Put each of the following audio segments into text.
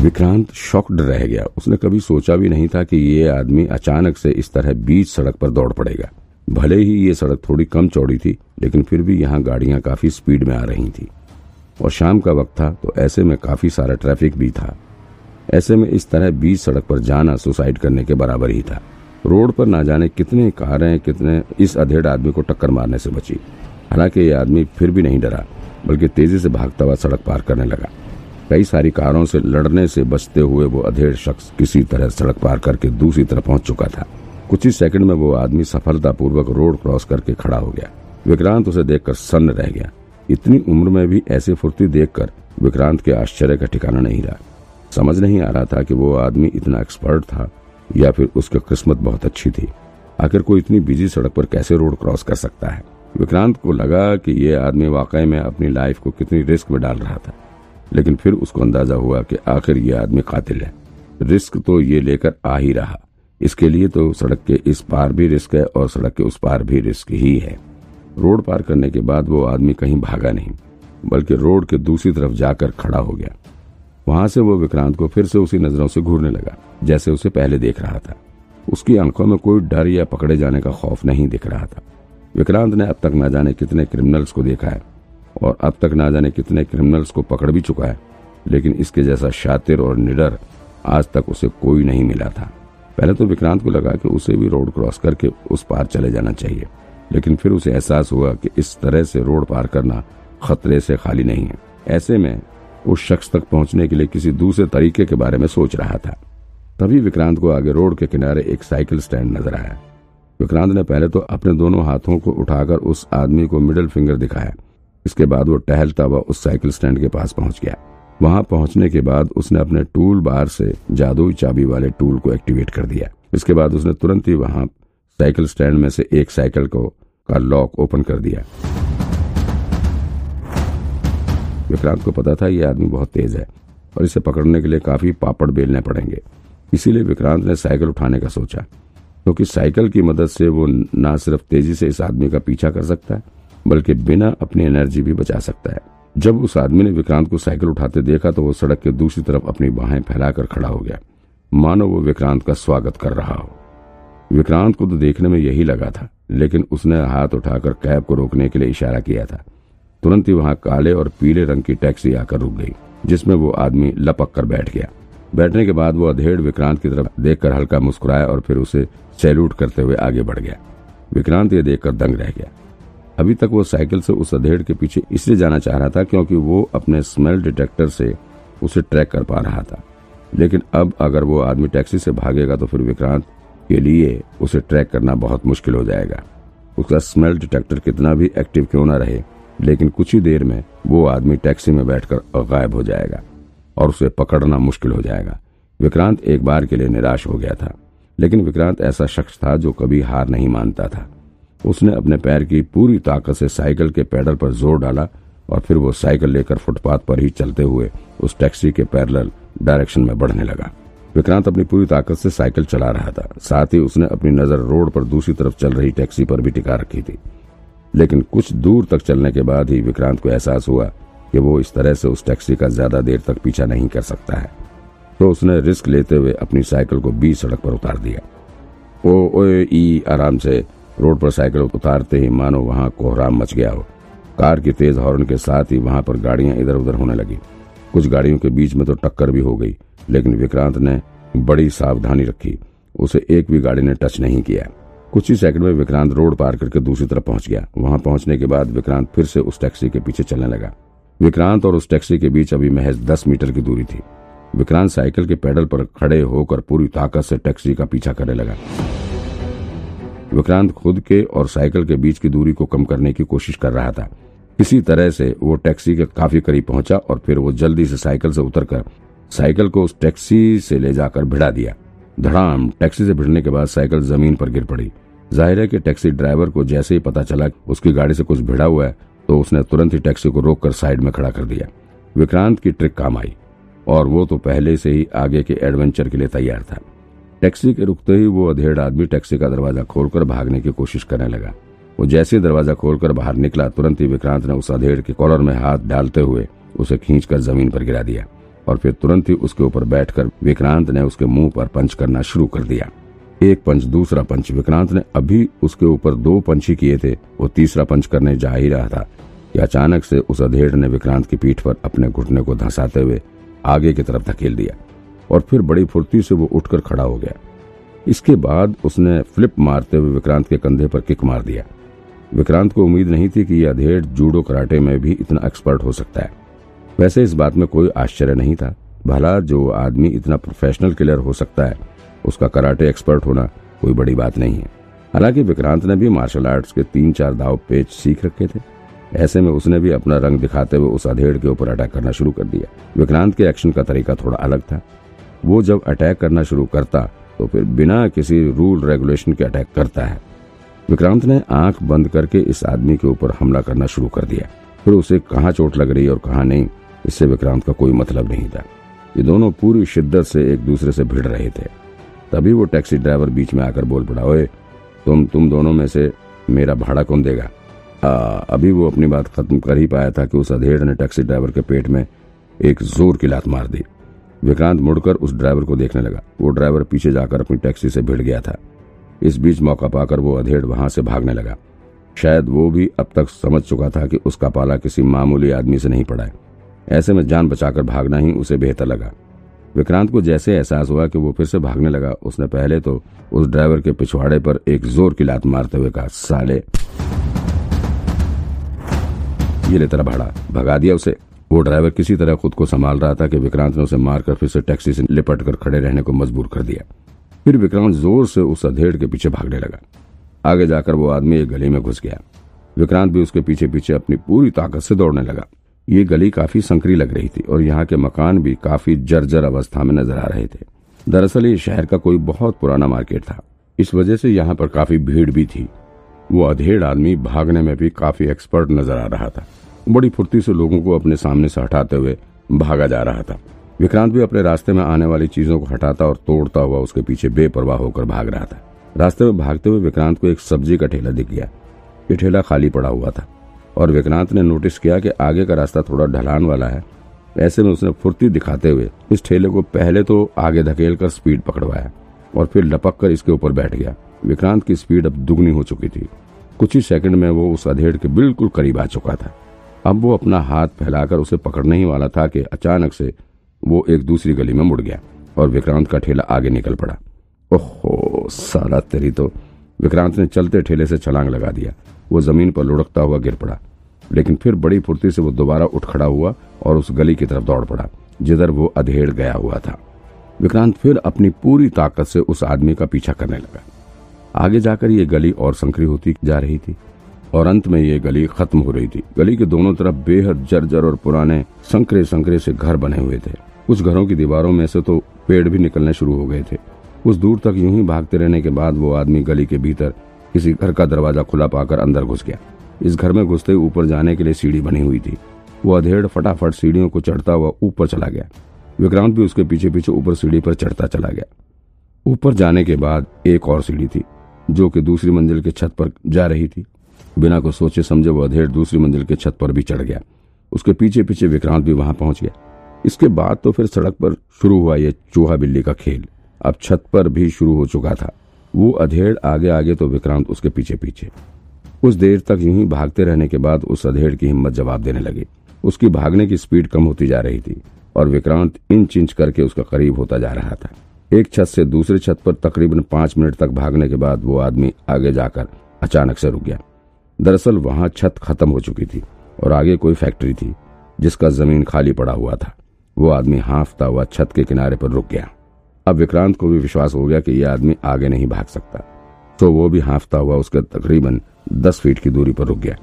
Vikrant shocked रह गया। उसने कभी सोचा भी नहीं था कि ये आदमी अचानक से इस तरह बीच सड़क पर दौड़ पड़ेगा। भले ही ये सड़क थोड़ी कम चौड़ी थी, लेकिन फिर भी यहाँ गाड़ियाँ काफ़ी स्पीड में आ रही थी। और शाम का वक्त था तो ऐसे में काफ़ी सारा ट्रैफ़िक भी था। ऐसे में इस तरह बीच सड़क पर जाना सुसाइड करने के बराबर ही था। रोड पर ना जाने कितने कारें कितने इस अधेड़ आदमी को टक्कर मारने से बची। हालाँकि ये आदमी फिर भी नहीं डरा, बल्कि तेज़ी से भागता हुआ सड़क पार करने लगा। कई सारी कारों से लड़ने से बचते हुए वो अधेड़ शख्स किसी तरह सड़क पार करके दूसरी तरफ़ पहुँच चुका था। कुछ ही सेकंड में वो आदमी सफलतापूर्वक रोड क्रॉस करके खड़ा हो गया। विक्रांत उसे देखकर सन्न रह गया। इतनी उम्र में भी ऐसी फुर्ती देखकर विक्रांत के आश्चर्य का ठिकाना नहीं रहा। समझ नहीं आ रहा था कि वो आदमी इतना एक्सपर्ट था या फिर उसकी किस्मत बहुत अच्छी थी। आखिर कोई इतनी बिज़ी सड़क पर कैसे रोड क्रॉस कर सकता है? विक्रांत को लगा कि ये आदमी वाकई में अपनी लाइफ को कितनी रिस्क में डाल रहा था। लेकिन फिर उसको अंदाज़ा हुआ कि आखिर ये आदमी कातिल है। रिस्क तो ये लेकर आ ही रहा। इसके लिए तो सड़क के इस पार भी रिस्क है और सड़क के उस पार भी रिस्क ही है। रोड पार करने के बाद वो आदमी कहीं भागा नहीं, बल्कि रोड के दूसरी तरफ़ जाकर खड़ा हो गया। वहाँ से वो विक्रांत को फिर से उसी नज़रों से घूरने लगा, जैसे उसे पहले देख रहा था। उसकी आँखों में कोई डर या पकड़े जाने का खौफ नहीं दिख रहा था। विक्रांत ने अब तक न जाने कितने क्रिमिनल्स को देखा है। और अब तक ना जाने कितने क्रिमिनल्स को पकड़ भी चुका है। लेकिन इसके जैसा शातिर और निडर आज तक उसे कोई नहीं मिला था। पहले तो विक्रांत को लगा कि उसे भी रोड क्रॉस करके उस पार चले जाना चाहिए। लेकिन फिर उसे एहसास हुआ कि इस तरह से रोड पार करना खतरे से खाली नहीं है। ऐसे में उस शख्स तक पहुँचने के लिए किसी दूसरे तरीके के बारे में सोच रहा था। तभी विक्रांत को आगे रोड के किनारे एक साइकिल स्टैंड नज़र आया। विक्रांत ने पहले तो अपने दोनों हाथों को उठाकर उस आदमी को मिडिल फिंगर दिखाया। इसके बाद वो टहलता हुआ उस साइकिल स्टैंड के पास पहुँच गया। वहाँ पहुँचने के बाद उसने अपने टूल बार से जादुई चाबी वाले टूल को एक्टिवेट कर दिया। इसके बाद उसने तुरंत ही वहाँ साइकिल स्टैंड में से एक साइकिल को, का लॉक ओपन कर दिया। विक्रांत को पता था ये आदमी बहुत तेज है और इसे पकड़ने के लिए काफ़ी पापड़ बेलने पड़ेंगे। इसीलिए विक्रांत ने साइकिल उठाने का सोचा, क्योंकि तो साइकिल की मदद से वो न सिर्फ़ तेज़ी से इस आदमी का पीछा कर सकता है बल्कि बिना अपनी एनर्जी भी बचा सकता है। जब उस आदमी ने विक्रांत को साइकिल उठाते देखा तो वो सड़क के दूसरी तरफ़ अपनी बाहें फैलाकर खड़ा हो गया। मानो वो विक्रांत का स्वागत कर रहा हो। विक्रांत को तो देखने में यही लगा था, लेकिन उसने हाथ उठाकर कैब को रोकने के लिए इशारा किया था। तुरंत ही वहाँ काले और पीले रंग की टैक्सी आकर रुक गई, जिसमें वो आदमी लपक कर बैठ गया। बैठने के बाद वो अधेड़ विक्रांत की तरफ़ देखकर हल्का मुस्कुराया और फिर उसे सैल्यूट करते हुए आगे बढ़ गया। विक्रांत ये देखकर दंग रह गया। अभी तक वो साइकिल से उस अधेड़ के पीछे इसलिए जाना चाह रहा था क्योंकि वो अपने स्मेल डिटेक्टर से उसे ट्रैक कर पा रहा था। लेकिन अब अगर वो आदमी टैक्सी से भागेगा तो फिर विक्रांत के लिए उसे ट्रैक करना बहुत मुश्किल हो जाएगा। उसका स्मेल डिटेक्टर कितना भी एक्टिव क्यों ना रहे, लेकिन कुछ ही देर में वो आदमी टैक्सी में बैठकर गायब हो जाएगा और उसे पकड़ना मुश्किल हो जाएगा। विक्रांत एक बार के लिए निराश हो गया था, लेकिन विक्रांत ऐसा शख्स था जो कभी हार नहीं मानता था। उसने अपने पैर की पूरी ताकत से साइकिल के पैडल पर ज़ोर डाला और फिर वो साइकिल लेकर फुटपाथ पर ही चलते हुए उस टैक्सी के पैरल डायरेक्शन में बढ़ने लगा। विक्रांत अपनी पूरी ताकत से साइकिल चला रहा था। साथ ही उसने अपनी नज़र रोड पर दूसरी तरफ़ चल रही टैक्सी पर भी टिका रखी थी। लेकिन कुछ दूर तक चलने के बाद ही विक्रांत को एहसास हुआ कि वो इस तरह से उस टैक्सी का ज़्यादा देर तक पीछा नहीं कर सकता है। तो उसने रिस्क लेते हुए अपनी साइकिल को बीच सड़क पर उतार दिया। ओ, ओए, ई, आराम से रोड पर साइकिल उतारते ही मानो वहाँ कोहराम मच गया हो। कार की तेज हॉर्न के साथ ही वहाँ पर गाड़ियाँ इधर उधर होने लगी। कुछ गाड़ियों के बीच में तो टक्कर भी हो गई, लेकिन विक्रांत ने बड़ी सावधानी रखी। उसे एक भी गाड़ी ने टच नहीं किया। कुछ ही सेकंड में विक्रांत रोड पार करके दूसरी तरफ़ पहुँच गया। वहाँ पहुँचने के बाद विक्रांत फिर से उस टैक्सी के पीछे चलने लगा। विक्रांत और उस टैक्सी के बीच अभी महज दस मीटर की दूरी थी। विक्रांत साइकिल के पैडल पर खड़े होकर पूरी ताकत से टैक्सी का पीछा करने लगा। विक्रांत खुद के और साइकिल के बीच की दूरी को कम करने की कोशिश कर रहा था। किसी तरह से वो टैक्सी के काफ़ी करीब पहुँचा और फिर वो जल्दी से साइकिल से उतरकर साइकिल को उस टैक्सी से ले जाकर भिड़ा दिया। धड़ाम, टैक्सी से भिड़ने के बाद साइकिल ज़मीन पर गिर पड़ी। ज़ाहिर है कि टैक्सी ड्राइवर को जैसे ही पता चला उसकी गाड़ी से कुछ भिड़ा हुआ है तो उसने तुरंत ही टैक्सी को रोककर साइड में खड़ा कर दिया। विक्रांत की ट्रिक काम आई और वो तो पहले से ही आगे के एडवेंचर के लिए तैयार था। टैक्सी के रुकते ही वो अधेड़ आदमी टैक्सी का दरवाज़ा खोलकर भागने की कोशिश करने लगा। वो जैसे ही दरवाज़ा खोलकर बाहर निकला, तुरंत ही विक्रांत ने उस अधेड़ के कॉलर में हाथ डालते हुए उसे खींचकर ज़मीन पर गिरा दिया और फिर तुरंत ही उसके ऊपर बैठकर विक्रांत ने उसके मुँह पर पंच करना शुरू कर दिया। एक पंच, दूसरा पंच। विक्रांत ने अभी उसके ऊपर दो पंच ही किए थे, वो तीसरा पंच करने जा ही रहा था। कि अचानक से उस अधेड़ ने विक्रांत की पीठ पर अपने घुटने को धंसाते हुए आगे की तरफ़ धकेल दिया। और फिर बड़ी फुर्ती से वो उठकर खड़ा हो गया। इसके बाद उसने फ्लिप मारते हुए विक्रांत के कंधे पर किक मार दिया। विक्रांत को उम्मीद नहीं थी कि यह अधेड़ जूडो कराटे में भी इतना एक्सपर्ट हो सकता है। वैसे इस बात में कोई आश्चर्य नहीं था। भला जो आदमी इतना प्रोफेशनल किलर हो सकता है, उसका कराटे एक्सपर्ट होना कोई बड़ी बात नहीं है। हालाँकि विक्रांत ने भी मार्शल आर्ट्स के तीन चार दाव पेच सीख रखे थे। ऐसे में उसने भी अपना रंग दिखाते हुए उस अधेड़ के ऊपर अटैक करना शुरू कर दिया। विक्रांत के एक्शन का तरीका थोड़ा अलग था। वो जब अटैक करना शुरू करता तो फिर बिना किसी रूल रेगुलेशन के अटैक करता है। विक्रांत ने आँख बंद करके इस आदमी के ऊपर हमला करना शुरू कर दिया। फिर उसे कहाँ चोट लग रही और कहाँ नहीं इससे विक्रांत का कोई मतलब नहीं था। ये दोनों पूरी शिद्दत से एक दूसरे से भिड़ रहे थे। तभी वो टैक्सी ड्राइवर बीच में आकर बोल पड़ा ओए तुम तुम दोनों में से मेरा भाड़ा कौन देगा? आ, अभी वो अपनी बात खत्म कर ही पाया था कि उस अधेड़ ने टैक्सी ड्राइवर के पेट में एक ज़ोर की लात मार दी। विक्रांत मुड़कर उस ड्राइवर को देखने लगा। वो ड्राइवर पीछे जाकर अपनी टैक्सी से भिड़ गया था। इस बीच मौका पाकर वो अधेड़ वहाँ से भागने लगा। शायद वो भी अब तक समझ चुका था कि उसका पाला किसी मामूली आदमी से नहीं पड़ा है। ऐसे में जान बचाकर भागना ही उसे बेहतर लगा। विक्रांत को जैसे एहसास हुआ कि वो फिर से भागने लगा, उसने पहले तो उस ड्राइवर के पिछवाड़े पर एक ज़ोर की लात मारते हुए कहा, साले! ये ले तेरा भाड़ा, भगा दिया उसे। वो ड्राइवर किसी तरह खुद को संभाल रहा था कि विक्रांत ने उसे मारकर फिर से टैक्सी से लिपट कर खड़े रहने को मजबूर कर दिया। फिर विक्रांत ज़ोर से उस अधेड़ के पीछे भागने लगा। आगे जाकर वो आदमी एक गली में घुस गया। विक्रांत भी उसके पीछे पीछे अपनी पूरी ताकत से दौड़ने लगा। ये गली काफ़ी संकरी लग रही थी और यहाँ के मकान भी काफ़ी जर्जर अवस्था में नज़र आ रहे थे। दरअसल ये शहर का कोई बहुत पुराना मार्केट था। इस वजह से यहाँ पर काफ़ी भीड़ भी थी। वो अधेड़ आदमी भागने में भी काफ़ी एक्सपर्ट नज़र आ रहा था। बड़ी फुर्ती से लोगों को अपने सामने से हटाते हुए भागा जा रहा था। विक्रांत भी अपने रास्ते में आने वाली चीज़ों को हटाता और तोड़ता हुआ उसके पीछे बेपरवाह होकर भाग रहा था। रास्ते में भागते हुए विक्रांत को एक सब्ज़ी का ठेला दिख गया। ये ठेला खाली पड़ा हुआ था और विक्रांत ने नोटिस किया कि आगे का रास्ता थोड़ा ढलान वाला है। ऐसे में उसने फुर्ती दिखाते हुए इस ठेले को पहले तो आगे धकेल कर स्पीड पकड़वाया और फिर लपक कर इसके ऊपर बैठ गया। विक्रांत की स्पीड अब दुगनी हो चुकी थी। कुछ ही सेकंड में वो उस अधेड़ के बिल्कुल करीब आ चुका था। अब वो अपना हाथ फैलाकर उसे पकड़ने ही वाला था कि अचानक से वो एक दूसरी गली में मुड़ गया और विक्रांत का ठेला आगे निकल पड़ा। ओहो, साला तेरी तो। विक्रांत ने चलते ठेले से छलांग लगा दिया। वो ज़मीन पर लुढ़कता हुआ गिर पड़ा। लेकिन फिर बड़ी फुर्ती से वो दोबारा उठ खड़ा हुआ और उस गली की तरफ़ दौड़ पड़ा, जिधर वो अधेड़ गया हुआ था। विक्रांत फिर अपनी पूरी ताकत से उस आदमी का पीछा करने लगा। आगे जाकर ये गली और संकरी होती जा रही थी। और अंत में ये गली खत्म हो रही थी। गली के दोनों तरफ़ बेहद जर्जर और पुराने संकरे संकरे से घर बने हुए थे। उस घरों की दीवारों में से तो पेड़ भी निकलने शुरू हो गए थे। कुछ दूर तक यूँ ही भागते रहने के बाद वो आदमी गली के भीतर किसी घर का दरवाज़ा खुला पाकर अंदर घुस गया। इस घर में घुसते ऊपर जाने के लिए सीढ़ी बनी हुई थी। वो अधेड़ फटाफट सीढ़ियों को चढ़ता हुआ ऊपर चला गया। विक्रांत भी उसके पीछे पीछे ऊपर सीढ़ी पर चढ़ता चला गया। ऊपर जाने के बाद एक और सीढ़ी थी, जो कि दूसरी मंजिल के छत पर जा रही थी। बिना को सोचे समझे वो अधेड़ दूसरी मंजिल के छत पर भी चढ़ गया। उसके पीछे पीछे विक्रांत भी वहाँ पहुँच गया। इसके बाद तो फिर सड़क पर शुरू हुआ ये चूहा बिल्ली का खेल। अब छत पर भी शुरू हो चुका था। वो अधेड़ आगे आगे तो विक्रांत उसके पीछे पीछे कुछ देर तक यूँ ही भागते रहने के बाद उस अधेड़ की हिम्मत जवाब देने लगी। उसकी भागने की स्पीड कम होती जा रही थी और विक्रांत इंच इंच करके उसका करीब होता जा रहा था। एक छत से दूसरी छत पर तकरीबन पाँच मिनट तक भागने के बाद वो आदमी आगे जाकर अचानक से रुक गया। दरअसल वहाँ छत खत्म हो चुकी थी और आगे कोई फैक्ट्री थी, जिसका ज़मीन खाली पड़ा हुआ था। वो आदमी हाफता हुआ छत के किनारे पर रुक गया। अब विक्रांत को भी विश्वास हो गया कि यह आदमी आगे नहीं भाग सकता। तो वो भी हाफता हुआ उसके तकरीबन दस फीट की दूरी पर रुक गया।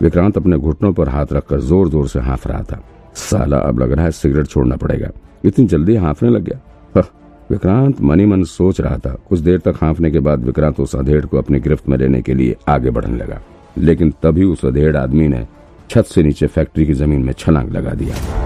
विक्रांत अपने घुटनों पर हाथ रखकर ज़ोर ज़ोर से हाफ़ रहा था। साला, अब लग रहा है सिगरेट छोड़ना पड़ेगा। इतनी जल्दी हाफने लग गया। विक्रांत मनी मन सोच रहा था। कुछ देर तक हाफने के बाद विक्रांत उस अधेड़ को अपनी गिरफ्त में लेने के लिए आगे बढ़ने लगा। लेकिन तभी उस अधेड़ आदमी ने छत से नीचे फैक्ट्री की ज़मीन में छलांग लगा दिया।